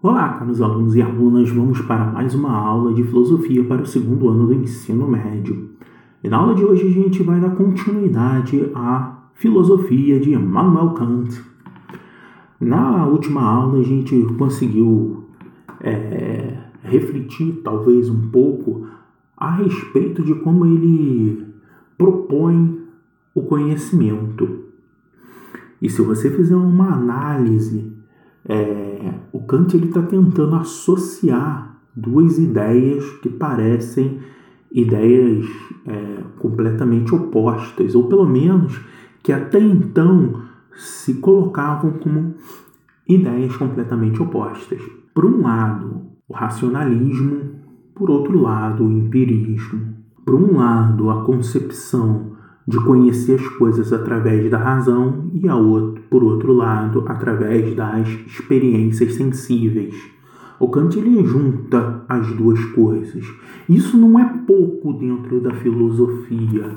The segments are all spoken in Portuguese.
Olá, caros alunos e alunas, vamos para mais uma aula de filosofia para o segundo ano do ensino médio. E na aula de hoje a gente vai dar continuidade à filosofia de Immanuel Kant. Na última aula a gente conseguiu é, refletir talvez um pouco a respeito de como ele propõe o conhecimento. E se você fizer uma análise é, o Kant está tentando associar duas ideias que parecem ideias é, completamente opostas, ou pelo menos que até então se colocavam como ideias completamente opostas. Por um lado, o racionalismo, por outro lado, o empirismo. Por um lado, a concepção de conhecer as coisas através da razão e, outro, por outro lado, através das experiências sensíveis. O Kant ele junta as duas coisas. Isso não é pouco dentro da filosofia.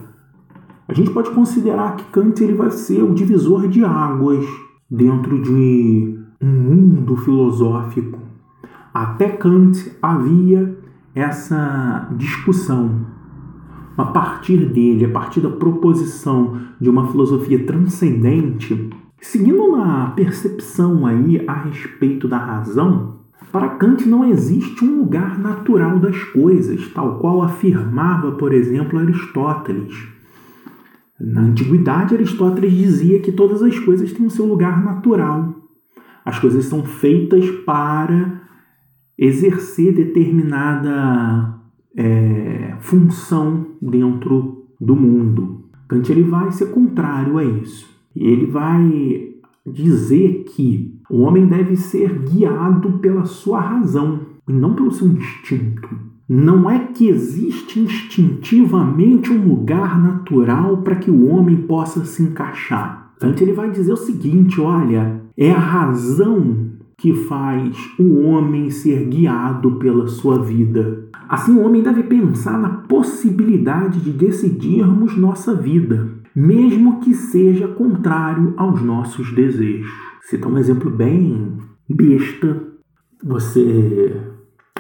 A gente pode considerar que Kant ele vai ser o divisor de águas dentro de um mundo filosófico. Até Kant havia essa discussão a partir dele, a partir da proposição de uma filosofia transcendente, seguindo na percepção aí a respeito da razão, para Kant não existe um lugar natural das coisas, tal qual afirmava, por exemplo, Aristóteles. Na antiguidade, Aristóteles dizia que todas as coisas têm o seu lugar natural. As coisas são feitas para exercer determinada é, função dentro do mundo. Kant ele vai ser contrário a isso. Ele vai dizer que o homem deve ser guiado pela sua razão e não pelo seu instinto. Não é que existe instintivamente um lugar natural para que o homem possa se encaixar. Kant ele vai dizer o seguinte: olha, é a razão que faz o homem ser guiado pela sua vida. Assim, o homem deve pensar na possibilidade de decidirmos nossa vida, mesmo que seja contrário aos nossos desejos. Citar um exemplo bem besta: você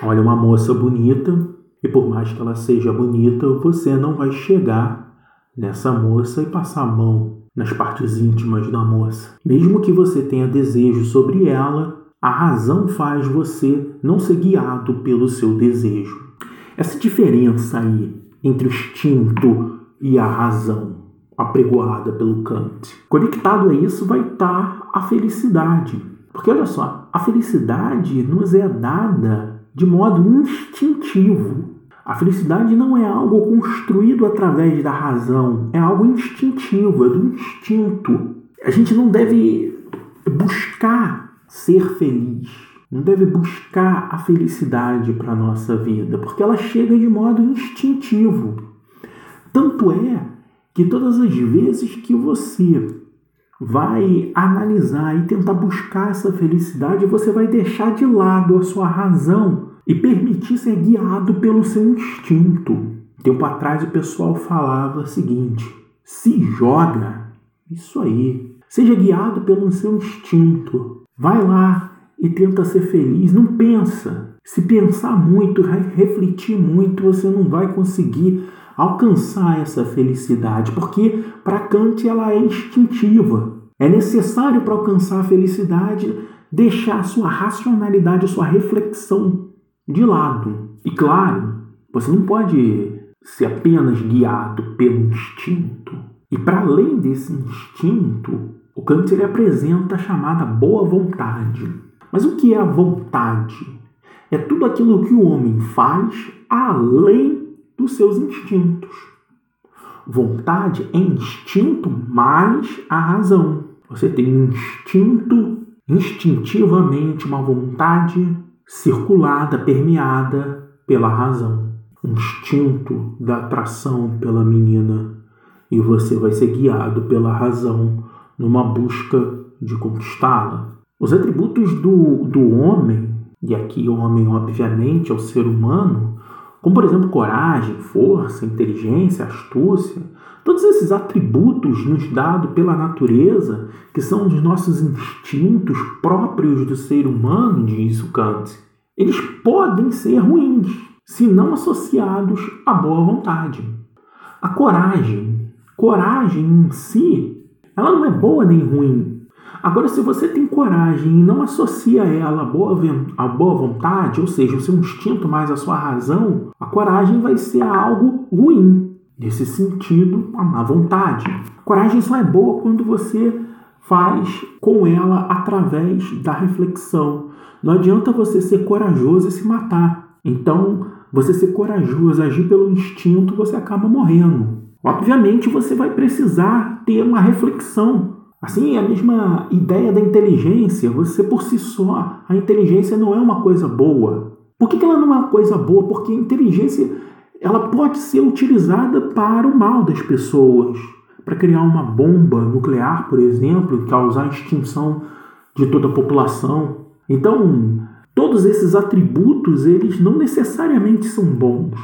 olha uma moça bonita e, por mais que ela seja bonita, você não vai chegar nessa moça e passar a mão nas partes íntimas da moça. Mesmo que você tenha desejo sobre ela, a razão faz você não ser guiado pelo seu desejo. Essa diferença aí entre o instinto e a razão, apregoada pelo Kant, conectado a isso vai estar a felicidade. Porque olha só, a felicidade nos é dada de modo instintivo. A felicidade não é algo construído através da razão, é algo instintivo, é do instinto. A gente não deve buscar ser feliz, não deve buscar a felicidade para a nossa vida, porque ela chega de modo instintivo. Tanto é que todas as vezes que você vai analisar e tentar buscar essa felicidade, você vai deixar de lado a sua razão e permitir ser guiado pelo seu instinto. Tempo atrás o pessoal falava o seguinte: se joga, isso aí, seja guiado pelo seu instinto. Vai lá e tenta ser feliz. Não pensa. Se pensar muito, refletir muito, você não vai conseguir alcançar essa felicidade, porque para Kant ela é instintiva. É necessário para alcançar a felicidade deixar a sua racionalidade, a sua reflexão de lado. E claro, você não pode ser apenas guiado pelo instinto. E para além desse instinto, o Kant ele apresenta a chamada boa vontade. Mas o que é a vontade? É tudo aquilo que o homem faz além dos seus instintos. Vontade é instinto mais a razão. Você tem um instinto, instintivamente, uma vontade circulada, permeada pela razão. Um instinto da atração pela menina. E você vai ser guiado pela razão numa busca de conquistá-la. Os atributos do, do homem, e aqui homem, obviamente, é o ser humano, como por exemplo coragem, força, inteligência, astúcia, Todos esses atributos nos dados pela natureza, que são os nossos instintos próprios do ser humano, diz o Kant, eles podem ser ruins se não associados à boa vontade. A coragem, coragem em si, ela não é boa nem ruim. Agora, se você tem coragem e não associa ela à boa, à boa vontade, ou seja, o seu instinto mais a sua razão, a coragem vai ser algo ruim. Nesse sentido, a má vontade. A coragem só é boa quando você faz com ela através da reflexão. Não adianta você ser corajoso e se matar. Então, você ser corajoso, agir pelo instinto, você acaba morrendo. Obviamente, você vai precisar ter uma reflexão. Assim, é a mesma ideia da inteligência. Você, por si só, a inteligência não é uma coisa boa. Por que ela não é uma coisa boa? Porque a inteligência ela pode ser utilizada para o mal das pessoas, para criar uma bomba nuclear, por exemplo, causar a extinção de toda a população. Então, todos esses atributos, eles não necessariamente são bons.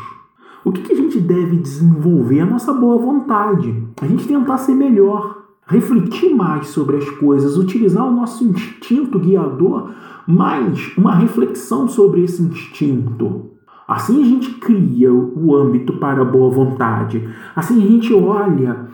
O que, que a gente deve desenvolver? A nossa boa vontade. A gente tentar ser melhor, refletir mais sobre as coisas, utilizar o nosso instinto guiador, mais uma reflexão sobre esse instinto. Assim a gente cria o âmbito para a boa vontade. Assim a gente olha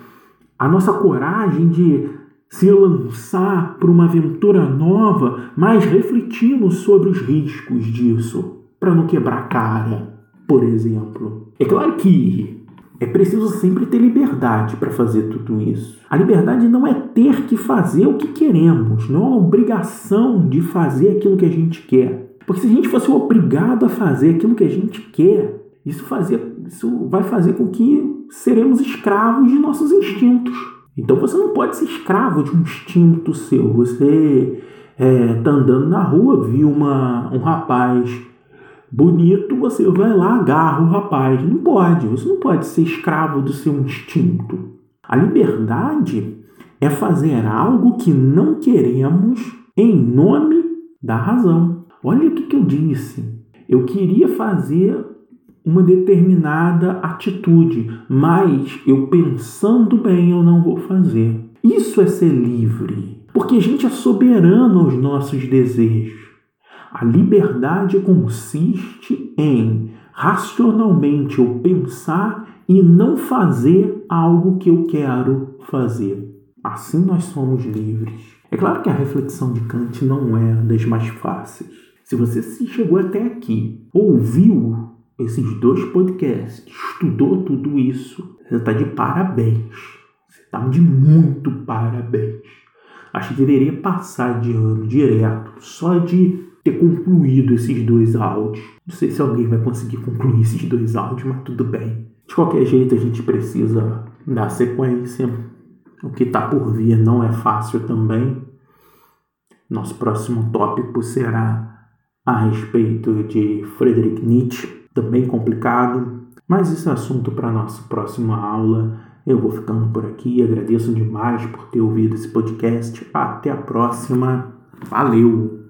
a nossa coragem de se lançar para uma aventura nova, mas refletindo sobre os riscos disso, para não quebrar cara, por exemplo. É claro que é preciso sempre ter liberdade para fazer tudo isso. A liberdade não é ter que fazer o que queremos, não é uma obrigação de fazer aquilo que a gente quer. Porque se a gente fosse obrigado a fazer aquilo que a gente quer, isso, fazia, isso vai fazer com que seremos escravos de nossos instintos. Então você não pode ser escravo de um instinto seu. Você está é, tá andando na rua, viu uma, um rapaz bonito, você vai lá, agarra o rapaz. Não pode, você não pode ser escravo do seu instinto. A liberdade é fazer algo que não queremos em nome da razão. Olha o que, eu disse. Eu queria fazer uma determinada atitude, mas eu pensando bem eu não vou fazer. Isso é ser livre, porque a gente é soberano aos nossos desejos. A liberdade consiste em racionalmente eu pensar e não fazer algo que eu quero fazer. Assim nós somos livres. É claro que a reflexão de Kant não é das mais fáceis. Se você se chegou até aqui, ouviu esses dois podcasts, estudou tudo isso, você está de parabéns. Você está de muito parabéns. Acho que deveria passar de ano direto, só de ter concluído esses dois áudios. Não sei se alguém vai conseguir concluir esses dois áudios, mas tudo bem. De qualquer jeito, a gente precisa dar sequência. O que está por vir não é fácil também. Nosso próximo tópico será a respeito de Friedrich Nietzsche, também complicado, mas esse é assunto para nossa próxima aula. Eu vou ficando por aqui, agradeço demais por ter ouvido esse podcast. Até a próxima, valeu!